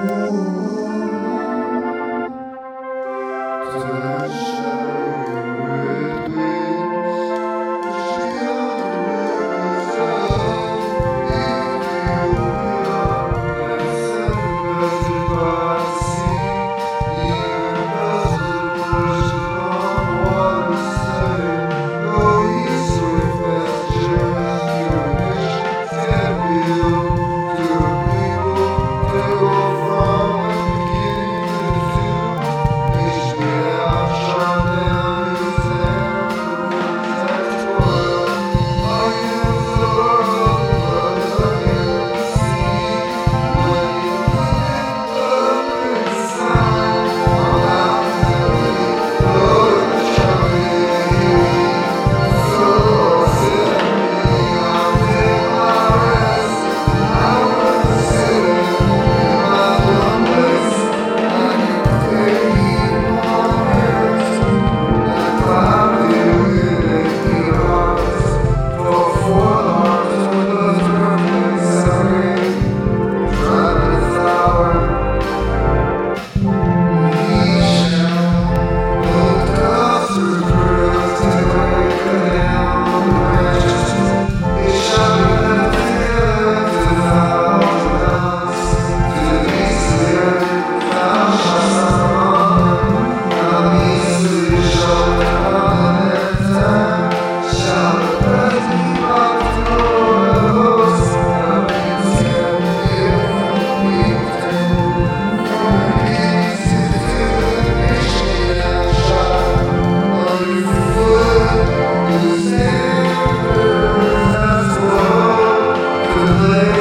Ooh. good.